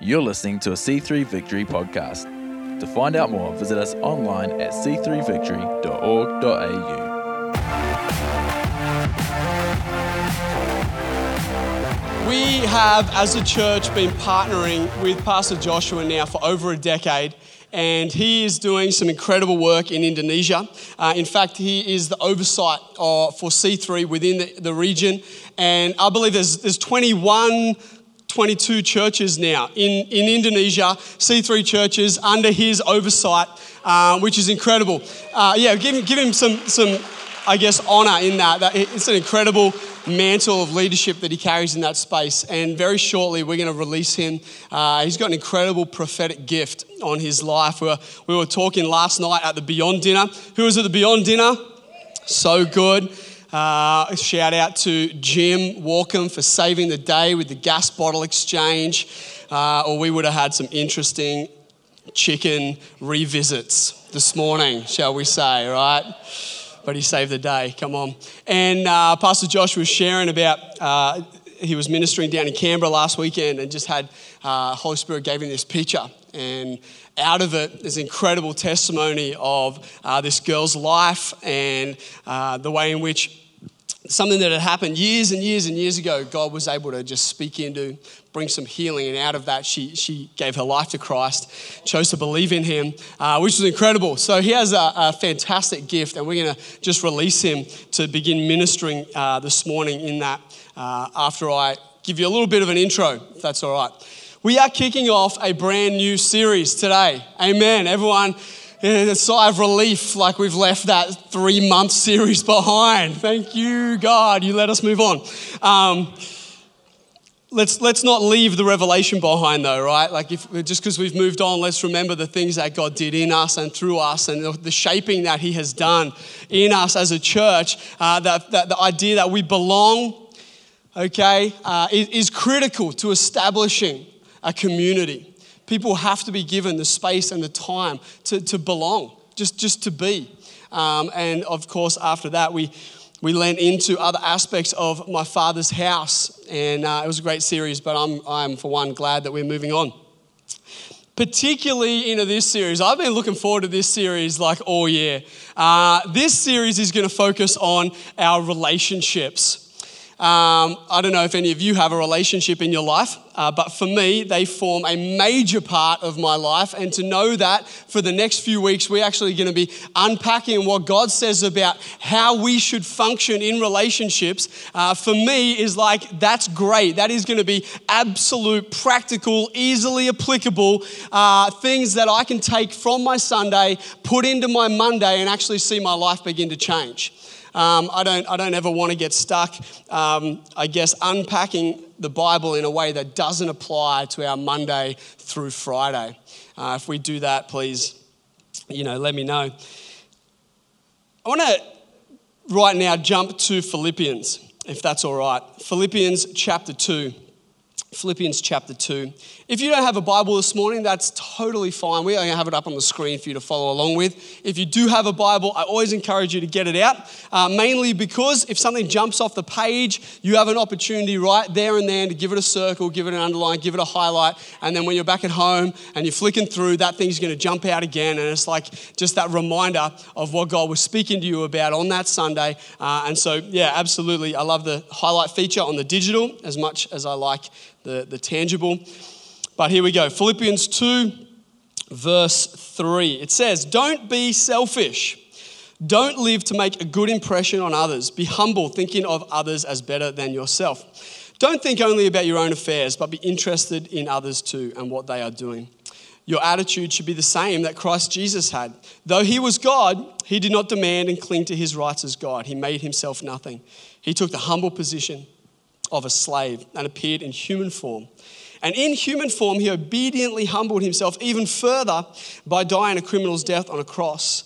You're listening to a C3 Victory podcast. To find out more, visit us online at c3victory.org.au. We have, as a church, been partnering with Pastor Joshua now for over a decade, and he is doing some incredible work in Indonesia. Uh, in fact, he is the oversight uh, for C3 within the, the region, and I believe there's, there's 21 22 churches now in, in Indonesia, C3 churches under his oversight, uh, which is incredible. Uh, yeah, give him, give him some, some, I guess, honor in that. that. It's an incredible mantle of leadership that he carries in that space. And very shortly, we're going to release him. Uh, he's got an incredible prophetic gift on his life. We were, we were talking last night at the Beyond Dinner. Who was at the Beyond Dinner? So good. Uh, shout out to Jim Walkham for saving the day with the gas bottle exchange, uh, or we would have had some interesting chicken revisits this morning, shall we say, right? But he saved the day, come on. And uh, Pastor Josh was sharing about, uh, he was ministering down in Canberra last weekend and just had, uh, Holy Spirit gave him this picture. And out of it is incredible testimony of uh, this girl's life and uh, the way in which something that had happened years and years and years ago, God was able to just speak into, bring some healing. And out of that, she, she gave her life to Christ, chose to believe in Him, uh, which was incredible. So he has a, a fantastic gift, and we're going to just release him to begin ministering uh, this morning in that uh, after I give you a little bit of an intro, if that's all right. We are kicking off a brand new series today. Amen. Everyone, it's a sigh of relief like we've left that three month series behind. Thank you, God. You let us move on. Um, let's, let's not leave the revelation behind, though, right? Like, if, just because we've moved on, let's remember the things that God did in us and through us and the, the shaping that He has done in us as a church. Uh, that, that the idea that we belong, okay, uh, is, is critical to establishing a community. People have to be given the space and the time to, to belong, just, just to be. Um, and of course, after that, we, we lent into other aspects of my father's house. And uh, it was a great series, but I'm, I'm, for one, glad that we're moving on. Particularly into this series, I've been looking forward to this series like all year. Uh, this series is going to focus on our relationships. Um, I don't know if any of you have a relationship in your life, uh, but for me, they form a major part of my life. And to know that for the next few weeks, we're actually going to be unpacking what God says about how we should function in relationships, uh, for me is like, that's great. That is going to be absolute, practical, easily applicable uh, things that I can take from my Sunday, put into my Monday, and actually see my life begin to change. Um, I, don't, I don't ever want to get stuck, um, I guess, unpacking the Bible in a way that doesn't apply to our Monday through Friday. Uh, if we do that, please, you know, let me know. I want to right now jump to Philippians, if that's all right. Philippians chapter 2. Philippians chapter 2. If you don't have a Bible this morning, that's totally fine. We're going to have it up on the screen for you to follow along with. If you do have a Bible, I always encourage you to get it out, uh, mainly because if something jumps off the page, you have an opportunity right there and then to give it a circle, give it an underline, give it a highlight, and then when you're back at home and you're flicking through, that thing's going to jump out again, and it's like just that reminder of what God was speaking to you about on that Sunday. Uh, and so, yeah, absolutely. I love the highlight feature on the digital as much as I like the, the tangible. But here we go Philippians 2, verse 3. It says, Don't be selfish. Don't live to make a good impression on others. Be humble, thinking of others as better than yourself. Don't think only about your own affairs, but be interested in others too and what they are doing. Your attitude should be the same that Christ Jesus had. Though he was God, he did not demand and cling to his rights as God. He made himself nothing. He took the humble position of a slave and appeared in human form. And in human form, he obediently humbled himself even further by dying a criminal's death on a cross.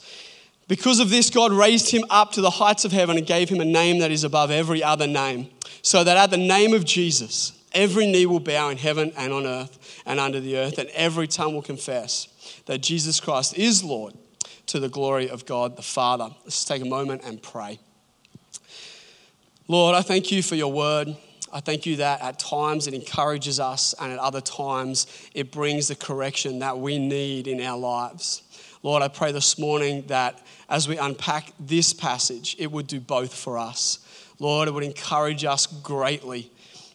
Because of this, God raised him up to the heights of heaven and gave him a name that is above every other name, so that at the name of Jesus, every knee will bow in heaven and on earth and under the earth, and every tongue will confess that Jesus Christ is Lord to the glory of God the Father. Let's take a moment and pray. Lord, I thank you for your word. I thank you that at times it encourages us, and at other times it brings the correction that we need in our lives. Lord, I pray this morning that as we unpack this passage, it would do both for us. Lord, it would encourage us greatly,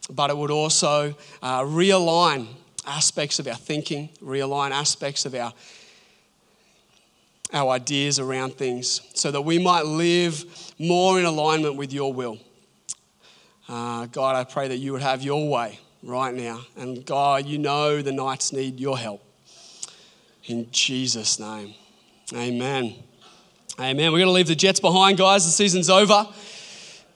but it would also uh, realign aspects of our thinking, realign aspects of our, our ideas around things, so that we might live more in alignment with your will. Uh, God, I pray that you would have your way right now. And God, you know the Knights need your help. In Jesus' name. Amen. Amen. We're going to leave the Jets behind, guys. The season's over.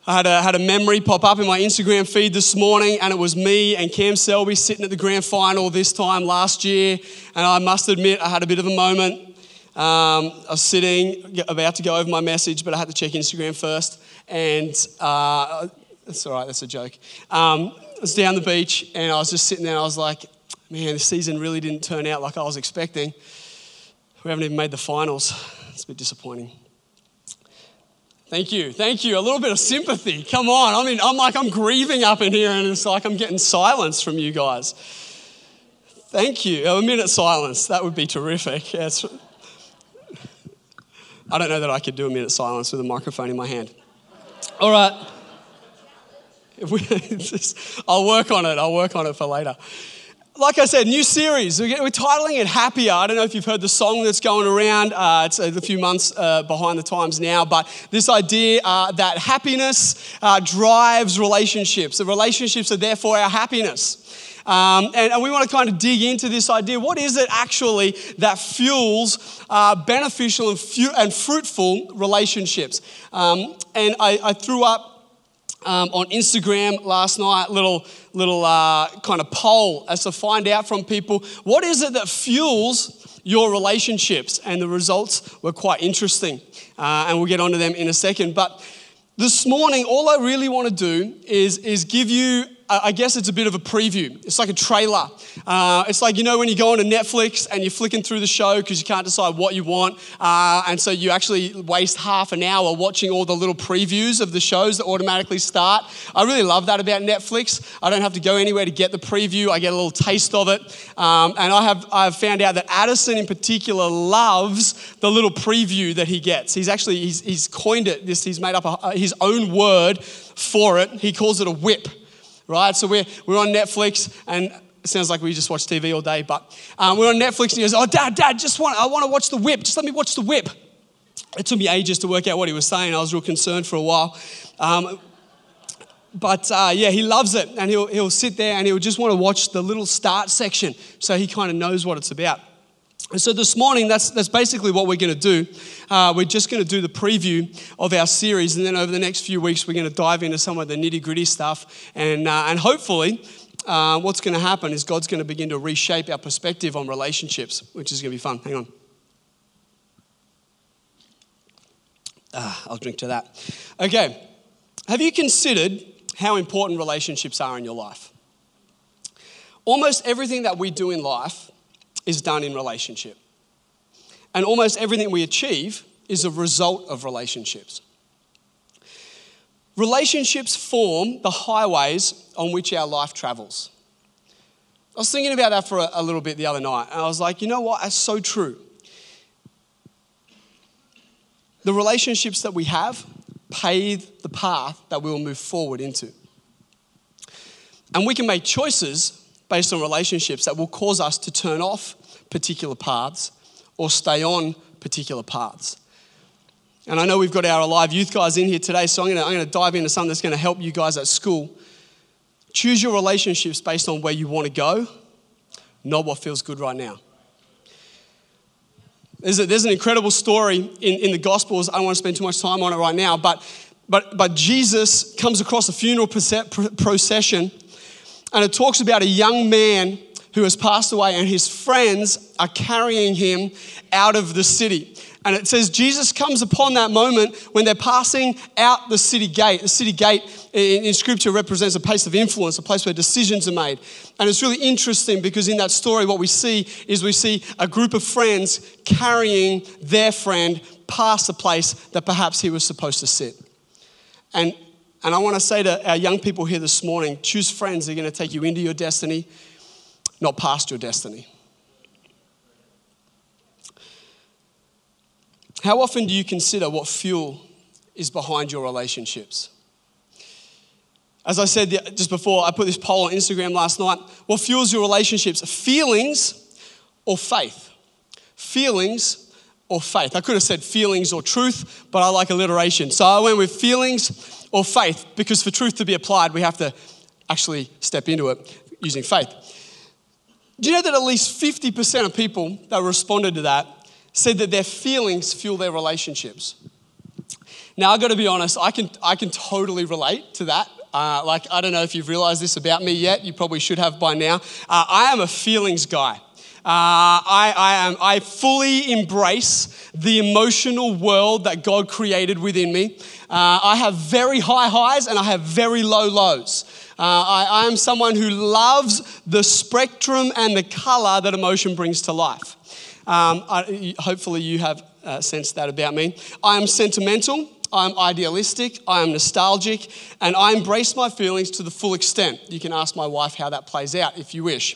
I had a, had a memory pop up in my Instagram feed this morning, and it was me and Cam Selby sitting at the grand final this time last year. And I must admit, I had a bit of a moment. Um, I was sitting, about to go over my message, but I had to check Instagram first. And uh, that's all right, that's a joke. Um, I was down the beach and I was just sitting there I was like, man, the season really didn't turn out like I was expecting. We haven't even made the finals. It's a bit disappointing. Thank you, thank you. A little bit of sympathy. Come on. I mean, I'm like, I'm grieving up in here and it's like I'm getting silence from you guys. Thank you. A minute silence. That would be terrific. Yes. I don't know that I could do a minute silence with a microphone in my hand. All right. I'll work on it. I'll work on it for later. Like I said, new series. We're titling it Happier. I don't know if you've heard the song that's going around. Uh, it's a few months uh, behind the times now, but this idea uh, that happiness uh, drives relationships. The relationships are therefore our happiness. Um, and, and, we want to kind of dig into this idea. What is it actually that fuels uh, beneficial and, fu- and, fruitful relationships? Um, and I, I, threw up um, on Instagram last night, little little uh, kind of poll as to find out from people what is it that fuels your relationships, and the results were quite interesting, uh, and we'll get onto them in a second. But this morning, all I really want to do is is give you I guess it's a bit of a preview. It's like a trailer. Uh, it's like, you know, when you go onto Netflix and you're flicking through the show because you can't decide what you want. Uh, and so you actually waste half an hour watching all the little previews of the shows that automatically start. I really love that about Netflix. I don't have to go anywhere to get the preview, I get a little taste of it. Um, and I have I've found out that Addison in particular loves the little preview that he gets. He's actually, he's, he's coined it, this, he's made up a, his own word for it. He calls it a whip right? So we're, we're on Netflix, and it sounds like we just watch TV all day, but um, we're on Netflix, and he goes, Oh, Dad, Dad, just want, I want to watch The Whip. Just let me watch The Whip. It took me ages to work out what he was saying. I was real concerned for a while. Um, but uh, yeah, he loves it, and he'll, he'll sit there and he'll just want to watch the little start section so he kind of knows what it's about. And so this morning, that's, that's basically what we're going to do. Uh, we're just going to do the preview of our series, and then over the next few weeks, we're going to dive into some of the nitty gritty stuff. And, uh, and hopefully, uh, what's going to happen is God's going to begin to reshape our perspective on relationships, which is going to be fun. Hang on. Ah, I'll drink to that. Okay. Have you considered how important relationships are in your life? Almost everything that we do in life is done in relationship. And almost everything we achieve is a result of relationships. Relationships form the highways on which our life travels. I was thinking about that for a, a little bit the other night, and I was like, you know what? That's so true. The relationships that we have pave the path that we will move forward into. And we can make choices based on relationships that will cause us to turn off particular paths or stay on particular paths. And I know we've got our Alive Youth guys in here today, so I'm going to dive into something that's going to help you guys at school. Choose your relationships based on where you want to go, not what feels good right now. There's, a, there's an incredible story in, in the Gospels. I don't want to spend too much time on it right now, but, but, but Jesus comes across a funeral procession and it talks about a young man who has passed away, and his friends are carrying him out of the city. And it says Jesus comes upon that moment when they're passing out the city gate. The city gate in, scripture represents a place of influence, a place where decisions are made. And it's really interesting because in that story, what we see is we see a group of friends carrying their friend past the place that perhaps he was supposed to sit. And And I want to say to our young people here this morning choose friends that are going to take you into your destiny, not past your destiny. How often do you consider what fuel is behind your relationships? As I said just before, I put this poll on Instagram last night. What fuels your relationships? Feelings or faith? Feelings or faith? I could have said feelings or truth, but I like alliteration. So I went with feelings or faith because for truth to be applied, we have to actually step into it using faith. Do you know that at least 50% of people that responded to that said that their feelings fuel their relationships? Now, I've got to be honest, I can, I can totally relate to that. Uh, like, I don't know if you've realized this about me yet. You probably should have by now. Uh, I am a feelings guy. Uh, I, I, am, I fully embrace the emotional world that God created within me. Uh, I have very high highs and I have very low lows. Uh, I, I am someone who loves the spectrum and the color that emotion brings to life. Um, I, hopefully, you have uh, sensed that about me. I am sentimental. I'm idealistic, I am nostalgic, and I embrace my feelings to the full extent. You can ask my wife how that plays out if you wish.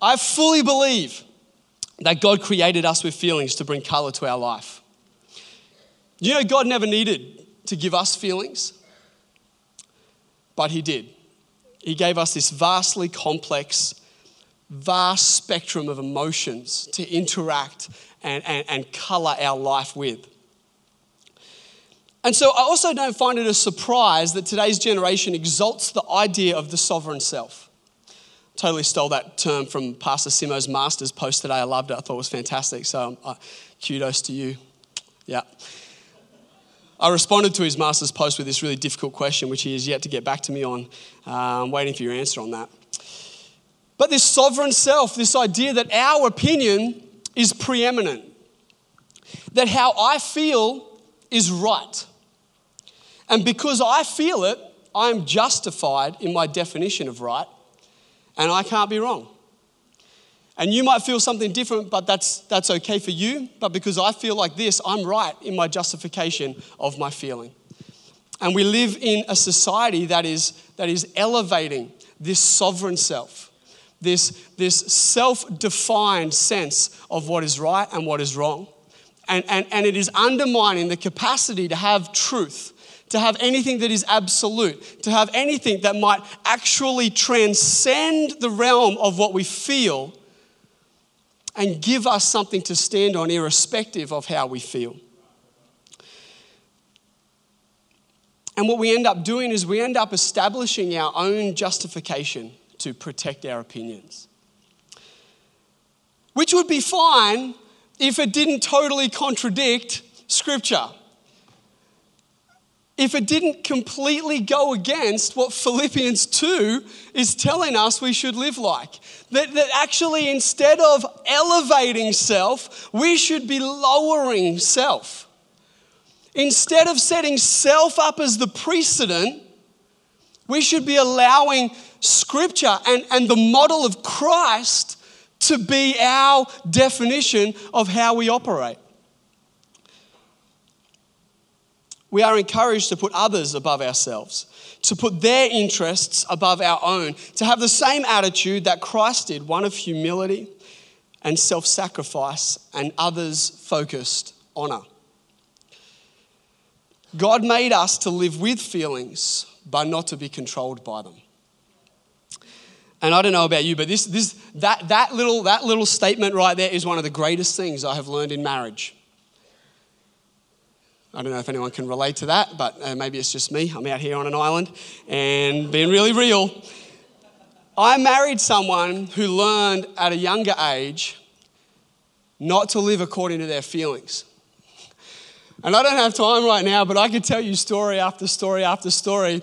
I fully believe that God created us with feelings to bring color to our life. You know, God never needed to give us feelings, but He did. He gave us this vastly complex, vast spectrum of emotions to interact and, and, and color our life with. And so I also don't find it a surprise that today's generation exalts the idea of the sovereign self. Totally stole that term from Pastor Simo's master's post today. I loved it. I thought it was fantastic. So uh, kudos to you. Yeah. I responded to his master's post with this really difficult question, which he has yet to get back to me on. Uh, I'm waiting for your answer on that. But this sovereign self, this idea that our opinion is preeminent, that how I feel is right. And because I feel it, I'm justified in my definition of right, and I can't be wrong. And you might feel something different, but that's, that's okay for you. But because I feel like this, I'm right in my justification of my feeling. And we live in a society that is, that is elevating this sovereign self, this, this self defined sense of what is right and what is wrong. And, and, and it is undermining the capacity to have truth to have anything that is absolute, to have anything that might actually transcend the realm of what we feel and give us something to stand on, irrespective of how we feel. And what we end up doing is we end up establishing our own justification to protect our opinions. Which would be fine if it didn't totally contradict Scripture if it didn't completely go against what Philippians 2 is telling us we should live like. That, that actually, instead of elevating self, we should be lowering self. Instead of setting self up as the precedent, we should be allowing Scripture and, and the model of Christ to be our definition of how we operate. We are encouraged to put others above ourselves, to put their interests above our own, to have the same attitude that Christ did one of humility and self sacrifice and others focused honor. God made us to live with feelings, but not to be controlled by them. And I don't know about you, but this, this, that, that, little, that little statement right there is one of the greatest things I have learned in marriage. I don't know if anyone can relate to that, but uh, maybe it's just me. I'm out here on an island and being really real. I married someone who learned at a younger age not to live according to their feelings. And I don't have time right now, but I could tell you story after story after story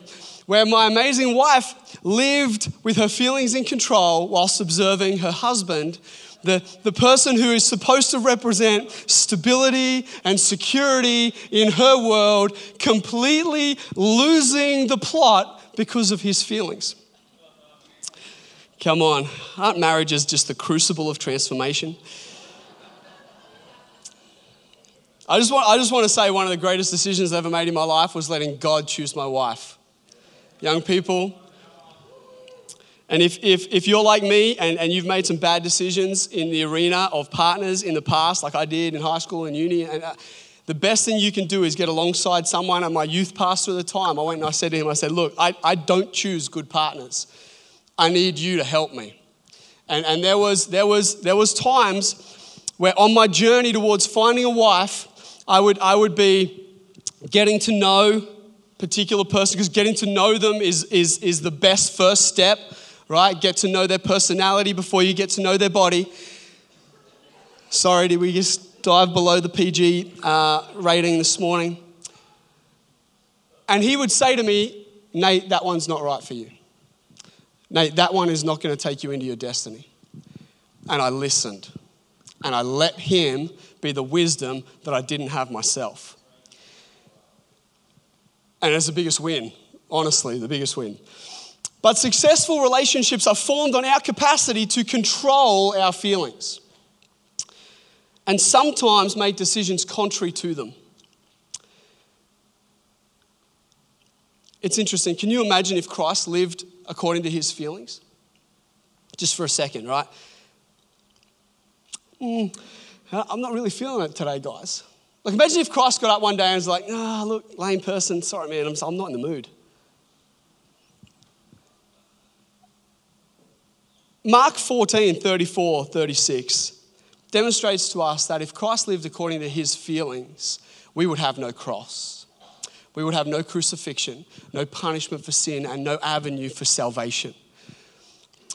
where my amazing wife lived with her feelings in control whilst observing her husband the, the person who is supposed to represent stability and security in her world, completely losing the plot because of his feelings. Come on, aren't marriages just the crucible of transformation? I just, want, I just want to say one of the greatest decisions I ever made in my life was letting God choose my wife. Young people, and if, if, if you're like me and, and you've made some bad decisions in the arena of partners in the past, like I did in high school and uni, and, uh, the best thing you can do is get alongside someone. And my youth pastor at the time, I went and I said to him, I said, Look, I, I don't choose good partners. I need you to help me. And, and there, was, there, was, there was times where on my journey towards finding a wife, I would, I would be getting to know particular person because getting to know them is, is, is the best first step right? Get to know their personality before you get to know their body. Sorry, did we just dive below the PG uh, rating this morning? And he would say to me, Nate, that one's not right for you. Nate, that one is not going to take you into your destiny. And I listened. And I let him be the wisdom that I didn't have myself. And it's the biggest win, honestly, the biggest win. But successful relationships are formed on our capacity to control our feelings and sometimes make decisions contrary to them. It's interesting. Can you imagine if Christ lived according to his feelings? Just for a second, right? Mm, I'm not really feeling it today, guys. Like, imagine if Christ got up one day and was like, ah, oh, look, lame person, sorry, man, I'm, I'm not in the mood. Mark 14, 34, 36 demonstrates to us that if Christ lived according to his feelings, we would have no cross. We would have no crucifixion, no punishment for sin, and no avenue for salvation.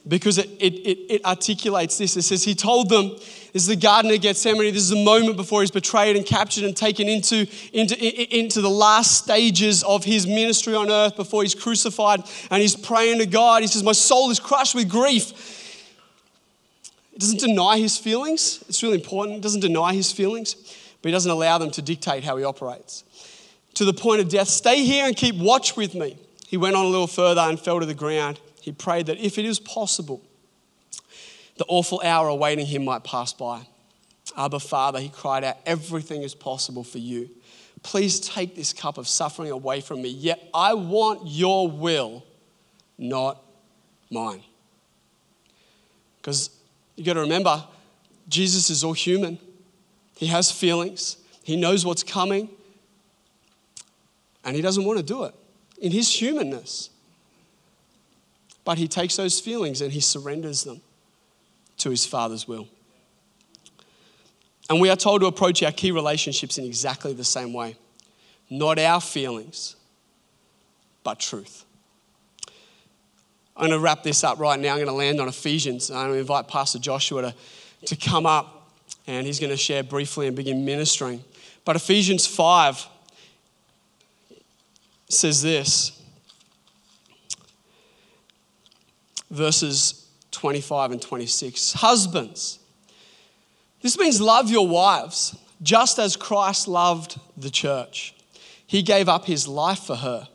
Because it, it, it, articulates this. It says, He told them, This is the Garden of Gethsemane. This is the moment before He's betrayed and captured and taken into, into, into the last stages of His ministry on earth before He's crucified. And He's praying to God. He says, My soul is crushed with grief it doesn't deny his feelings. It's really important. It doesn't deny his feelings, but he doesn't allow them to dictate how he operates. To the point of death, stay here and keep watch with me. He went on a little further and fell to the ground. He prayed that if it is possible, the awful hour awaiting him might pass by. Abba, Father, he cried out, everything is possible for you. Please take this cup of suffering away from me, yet I want your will, not mine. Because you got to remember, Jesus is all human. He has feelings, he knows what's coming, and he doesn't want to do it in his humanness. But he takes those feelings and he surrenders them to his Father's will. And we are told to approach our key relationships in exactly the same way not our feelings, but truth. I'm going to wrap this up right now. I'm going to land on Ephesians. I'm going to invite Pastor Joshua to, to come up and he's going to share briefly and begin ministering. But Ephesians 5 says this verses 25 and 26. Husbands, this means love your wives just as Christ loved the church. He gave up his life for her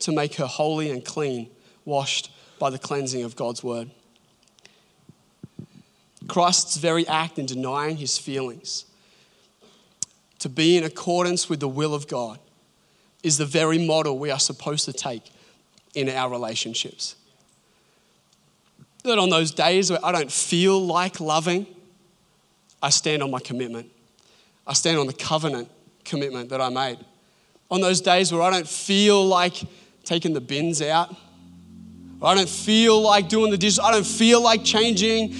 to make her holy and clean, washed by the cleansing of God's word. Christ's very act in denying his feelings to be in accordance with the will of God is the very model we are supposed to take in our relationships. That on those days where I don't feel like loving, I stand on my commitment. I stand on the covenant commitment that I made. On those days where I don't feel like taking the bins out, I don't feel like doing the dishes. I don't feel like changing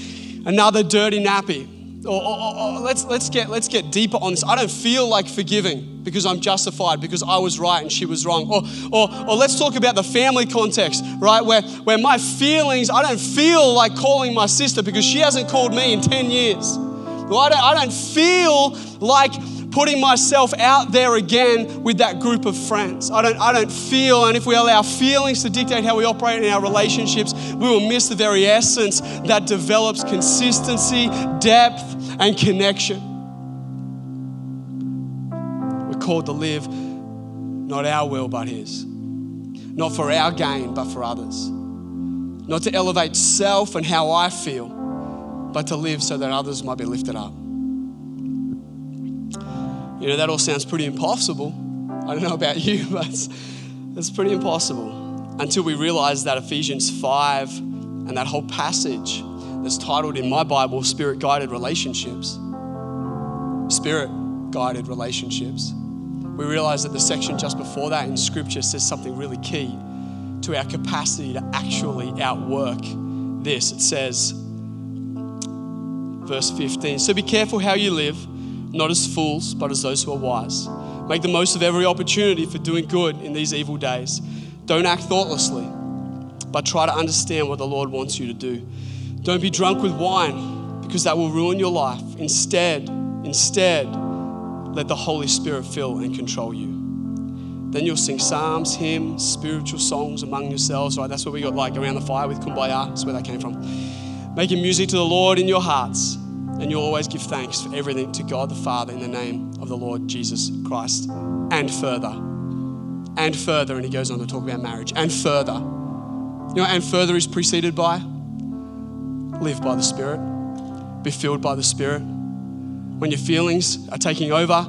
another dirty nappy. Or, or, or, let's, let's, get, let's get deeper on this. I don't feel like forgiving because I'm justified, because I was right and she was wrong. Or, or, or let's talk about the family context, right? Where, where my feelings, I don't feel like calling my sister because she hasn't called me in 10 years. Well, I don't, I don't feel like putting myself out there again with that group of friends. I don't, I don't feel, and if we allow feelings to dictate how we operate in our relationships, we will miss the very essence that develops consistency, depth, and connection. We're called to live not our will, but His. Not for our gain, but for others. Not to elevate self and how I feel, but to live so that others might be lifted up. You know, that all sounds pretty impossible. I don't know about you, but it's, it's pretty impossible until we realize that Ephesians 5 and that whole passage that's titled in my Bible, Spirit Guided Relationships. Spirit guided relationships. We realize that the section just before that in Scripture says something really key to our capacity to actually outwork this. It says, verse 15 So be careful how you live, not as fools, but as those who are wise. Make the most of every opportunity for doing good in these evil days. Don't act thoughtlessly, but try to understand what the Lord wants you to do. Don't be drunk with wine, because that will ruin your life. Instead, instead, let the Holy Spirit fill and control you. Then you'll sing psalms, hymns, spiritual songs among yourselves, right? That's what we got like around the fire with Kumbaya. That's where that came from. Making music to the Lord in your hearts, and you'll always give thanks for everything to God the Father in the name of the Lord Jesus Christ. And further, and further, and he goes on to talk about marriage, and further. You know, and further is preceded by live by the Spirit, be filled by the Spirit. When your feelings are taking over,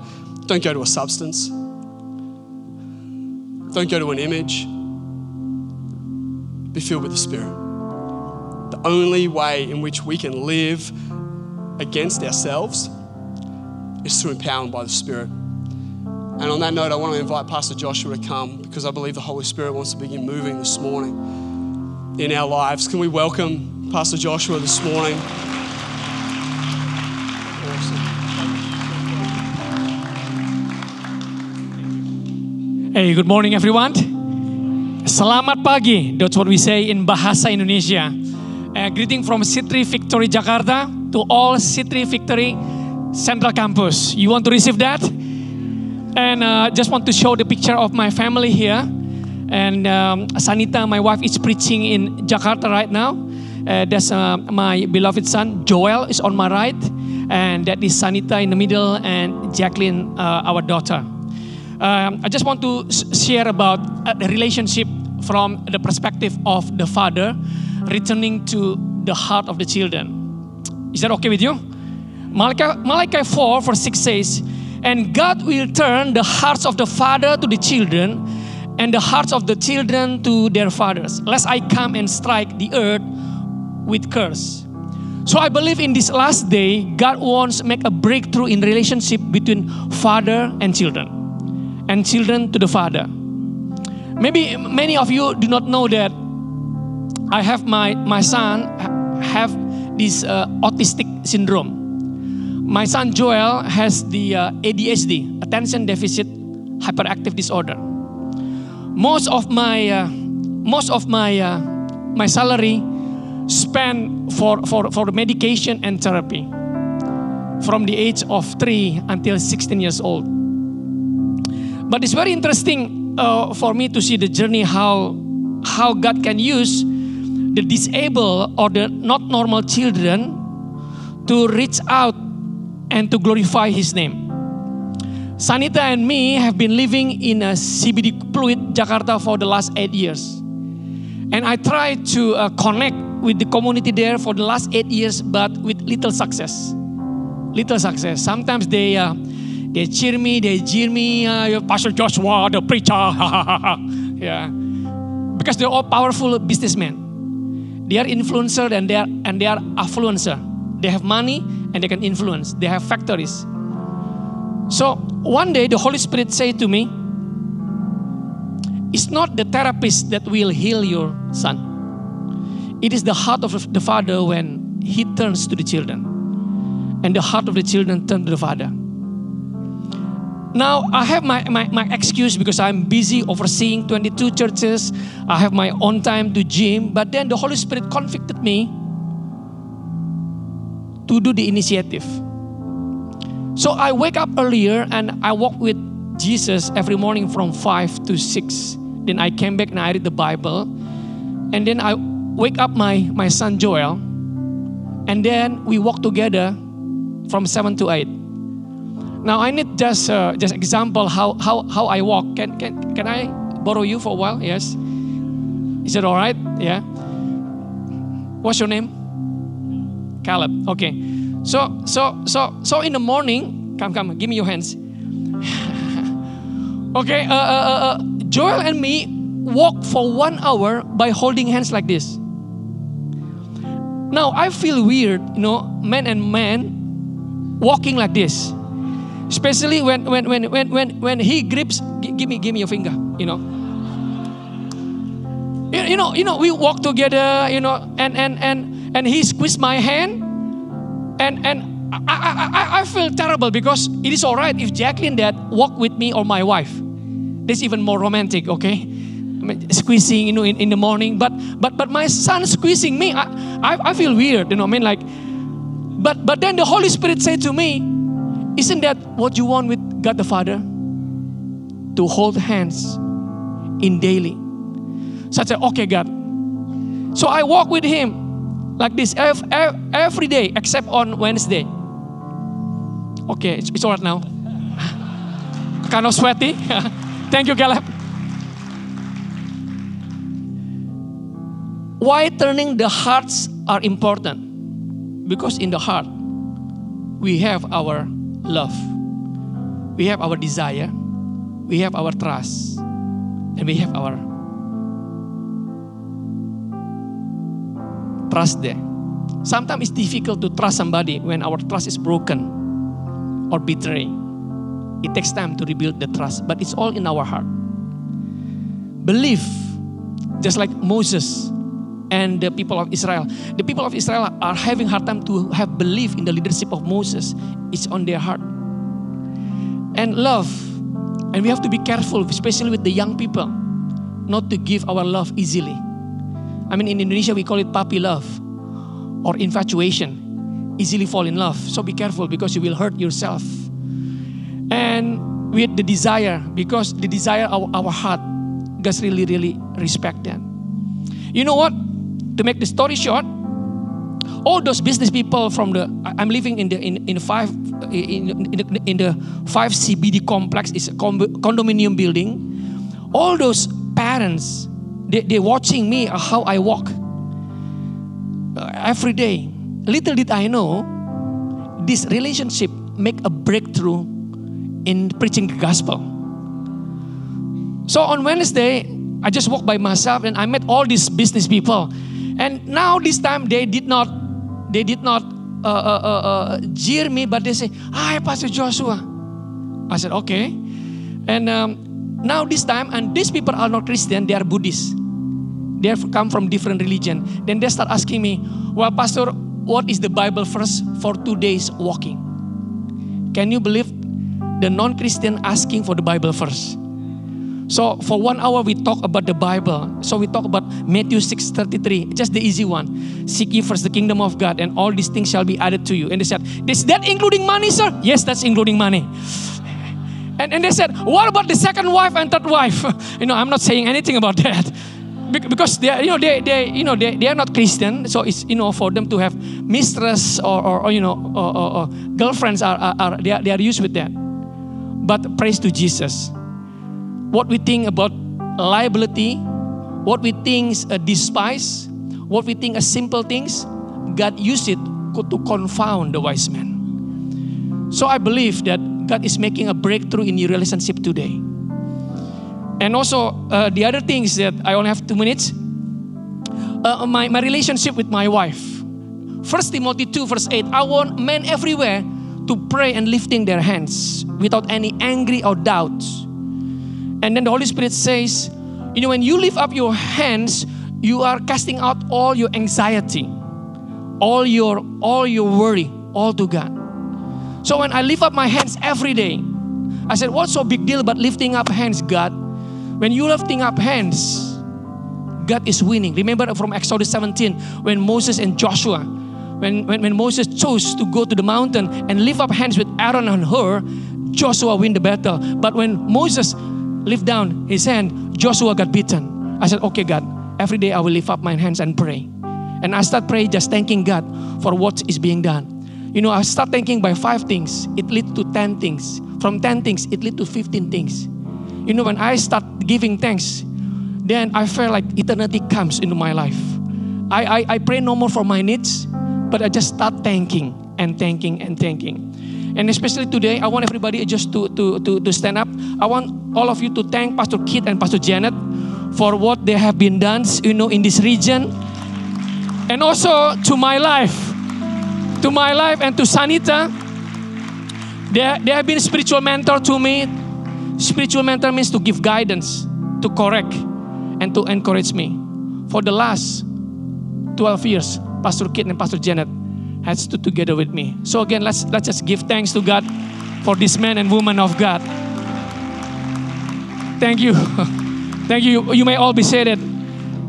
don't go to a substance, don't go to an image. Be filled with the Spirit. The only way in which we can live against ourselves is through empowerment by the Spirit. And on that note, I want to invite Pastor Joshua to come because I believe the Holy Spirit wants to begin moving this morning in our lives. Can we welcome Pastor Joshua this morning? Hey, good morning everyone. Selamat pagi. That's what we say in bahasa Indonesia. Uh, greeting from C3 Victory Jakarta to all C3 Victory Central Campus. You want to receive that? And uh, just want to show the picture of my family here. And um, Sanita, my wife, is preaching in Jakarta right now. Uh, that's uh, my beloved son Joel is on my right, and that is Sanita in the middle, and Jacqueline, uh, our daughter. Um, I just want to share about uh, the relationship from the perspective of the father returning to the heart of the children. Is that okay with you? Malachi, Malachi 4 verse 6 says, And God will turn the hearts of the father to the children, and the hearts of the children to their fathers, lest I come and strike the earth with curse. So I believe in this last day, God wants to make a breakthrough in relationship between father and children, and children to the father. Maybe many of you do not know that I have my my son have this uh, autistic syndrome. My son Joel has the uh, ADHD, attention deficit hyperactive disorder. Most of my uh, most of my uh, my salary spent for, for, for medication and therapy from the age of 3 until 16 years old. But it's very interesting uh, for me to see the journey how how God can use the disabled or the not normal children to reach out and to glorify His name. Sanita and me have been living in a CBD Pluit, Jakarta for the last eight years. And I tried to uh, connect with the community there for the last eight years, but with little success. Little success. Sometimes they uh, they cheer me, they jeer me, uh, Pastor Joshua, the preacher. yeah, because they're all powerful businessmen. They are influencer and they are and they are affluencer. They have money and they can influence. They have factories. So one day the Holy Spirit said to me, It's not the therapist that will heal your son. It is the heart of the father when he turns to the children. And the heart of the children turn to the father. Now I have my, my, my excuse because I'm busy overseeing 22 churches. I have my own time to gym. But then the Holy Spirit convicted me to do the initiative. So I wake up earlier and I walk with Jesus every morning from 5 to 6. Then I came back and I read the Bible. And then I wake up my, my son Joel. And then we walk together from 7 to 8. Now I need just uh, just example how, how, how I walk. Can, can, can I borrow you for a while? Yes. Is it all right? Yeah. What's your name? Caleb. Okay. So so so so in the morning, come come, give me your hands. Okay, uh, uh, uh, uh, Joel and me walk for one hour by holding hands like this. Now I feel weird, you know, man and man walking like this. Especially when when when when when, when he grips, gi- give me give me your finger, you know. You, you know, you know, we walk together, you know, and and and and he squeezed my hand, and and I, I, I, feel terrible because it is all right if Jacqueline that walk with me or my wife. That's even more romantic, okay? Squeezing, you know, in, in the morning. But but but my son squeezing me, I, I I feel weird, you know. I mean, like, but but then the Holy Spirit said to me, "Isn't that what you want with God the Father? To hold hands in daily." So I "Okay, God." So I walk with Him like this ev- ev- every day except on Wednesday. Okay, it's, it's all right now. kind of sweaty. Thank you, Caleb. Why turning the hearts are important? Because in the heart, we have our love, we have our desire, we have our trust, and we have our trust there. Sometimes it's difficult to trust somebody when our trust is broken or betrayed. It takes time to rebuild the trust, but it's all in our heart. Believe, just like Moses and the people of Israel. The people of Israel are having hard time to have belief in the leadership of Moses. It's on their heart. And love. And we have to be careful, especially with the young people, not to give our love easily. I mean, in Indonesia, we call it puppy love or infatuation. Easily fall in love. So be careful because you will hurt yourself. And with the desire, because the desire of our heart, God's really, really respect that. You know what? To make the story short, all those business people from the I'm living in the in, in five in, in, the, in the five CBD complex is a condominium building. All those parents, they they watching me uh, how I walk uh, every day. Little did I know, this relationship make a breakthrough in preaching the gospel. So on Wednesday, I just walked by myself and I met all these business people. And now this time they did not, they did not uh, uh, uh, uh, jeer me, but they say, "Hi, Pastor Joshua." I said, "Okay." And um, now this time, and these people are not Christian; they are Buddhists. They have come from different religion. Then they start asking me, "Well, Pastor, what is the Bible verse for two days walking?" Can you believe the non-Christian asking for the Bible verse? So for one hour we talk about the Bible. So we talk about Matthew 6:33, just the easy one. Seek ye first the kingdom of God, and all these things shall be added to you. And they said, Is that including money, sir? Yes, that's including money. And, and they said, What about the second wife and third wife? you know, I'm not saying anything about that. Because they, are, you know, they, they, you know, they, they are not Christian, so it's, you know, for them to have mistress or, or, or you know, or, or, or girlfriends are, are, are they, are, they are used with that. But praise to Jesus what we think about liability, what we think a despise, what we think as simple things, God used it to confound the wise man. So I believe that God is making a breakthrough in your relationship today. And also, uh, the other thing is that I only have two minutes. Uh, my, my relationship with my wife. First Timothy 2, verse 8. I want men everywhere to pray and lifting their hands without any angry or doubts. And then the Holy Spirit says, you know, when you lift up your hands, you are casting out all your anxiety, all your all your worry, all to God. So when I lift up my hands every day, I said, what's so big deal about lifting up hands, God? When you lifting up hands, God is winning. Remember from Exodus 17 when Moses and Joshua, when, when, when Moses chose to go to the mountain and lift up hands with Aaron and Hur, Joshua win the battle. But when Moses lift down his hand, Joshua got beaten. I said, okay, God, every day I will lift up my hands and pray. And I start praying, just thanking God for what is being done. You know, I start thinking by five things, it lead to 10 things. From 10 things, it lead to 15 things. You know, when I start giving thanks, then I feel like eternity comes into my life. I, I, I pray no more for my needs, but I just start thanking and thanking and thanking. And especially today, I want everybody just to, to, to, to stand up. I want all of you to thank Pastor Kit and Pastor Janet for what they have been done, you know, in this region. And also to my life, to my life and to Sanita. They, they have been spiritual mentor to me. Spiritual mentor means to give guidance, to correct, and to encourage me. For the last 12 years, Pastor Kit and Pastor Janet had stood together with me. So again, let's let's just give thanks to God for this man and woman of God. Thank you, thank you. You may all be seated,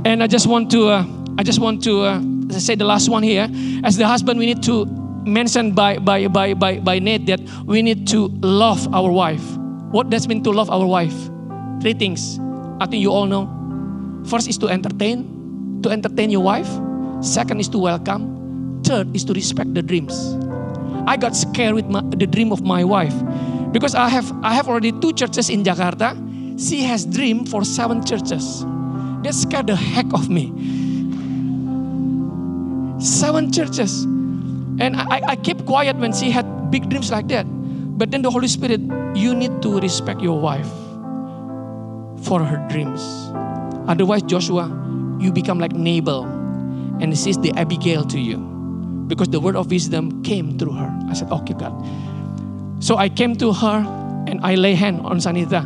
and I just want to uh, I just want to uh, say the last one here. As the husband, we need to mention by by by by by Nate that we need to love our wife. What does mean to love our wife? Three things. I think you all know. First is to entertain, to entertain your wife. Second is to welcome. Third is to respect the dreams. I got scared with my, the dream of my wife because I have I have already two churches in Jakarta. She has dream for seven churches. That scared the heck of me. Seven churches. And I, I kept quiet when she had big dreams like that. But then the Holy Spirit, you need to respect your wife for her dreams. Otherwise, Joshua, you become like Nabal. And she's the Abigail to you. Because the word of wisdom came through her. I said, okay, God. So I came to her and I lay hand on Sanita.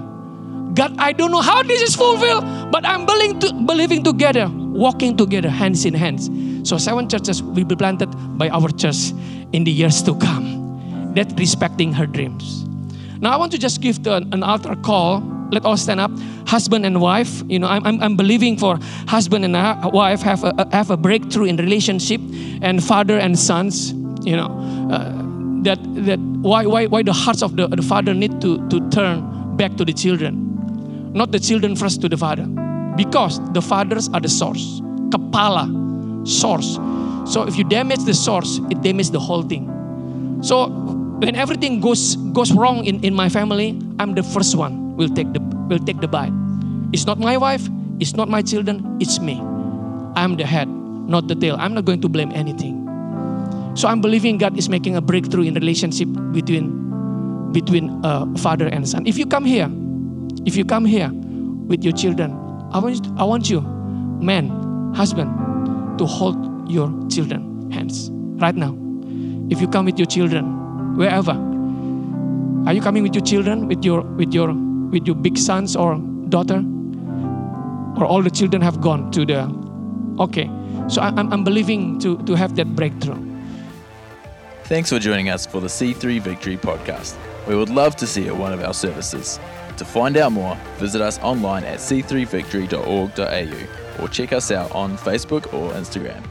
God, I don't know how this is fulfilled, but I'm believing, to, believing together, walking together, hands in hands. So seven churches will be planted by our church in the years to come. That respecting her dreams. Now I want to just give the, an altar call. Let all stand up. Husband and wife. You know, I'm, I'm, I'm believing for husband and wife have a, have a breakthrough in relationship, and father and sons. You know, uh, that that why why why the hearts of the, the father need to to turn back to the children not the children first to the father because the fathers are the source kepala source so if you damage the source it damages the whole thing so when everything goes goes wrong in, in my family i'm the first one will take the will take the bite. It's not my wife it's not my children it's me. I'm the head not the tail. I'm not going to blame anything. So i'm believing god is making a breakthrough in relationship between between uh, father and son. If you come here if you come here with your children, I want you, I want you, man, husband, to hold your children hands right now. If you come with your children, wherever, are you coming with your children, with your with your with your big sons or daughter, or all the children have gone to the? Okay, so I'm I'm believing to to have that breakthrough. Thanks for joining us for the C3 Victory podcast. We would love to see you at one of our services. To find out more, visit us online at c3victory.org.au or check us out on Facebook or Instagram.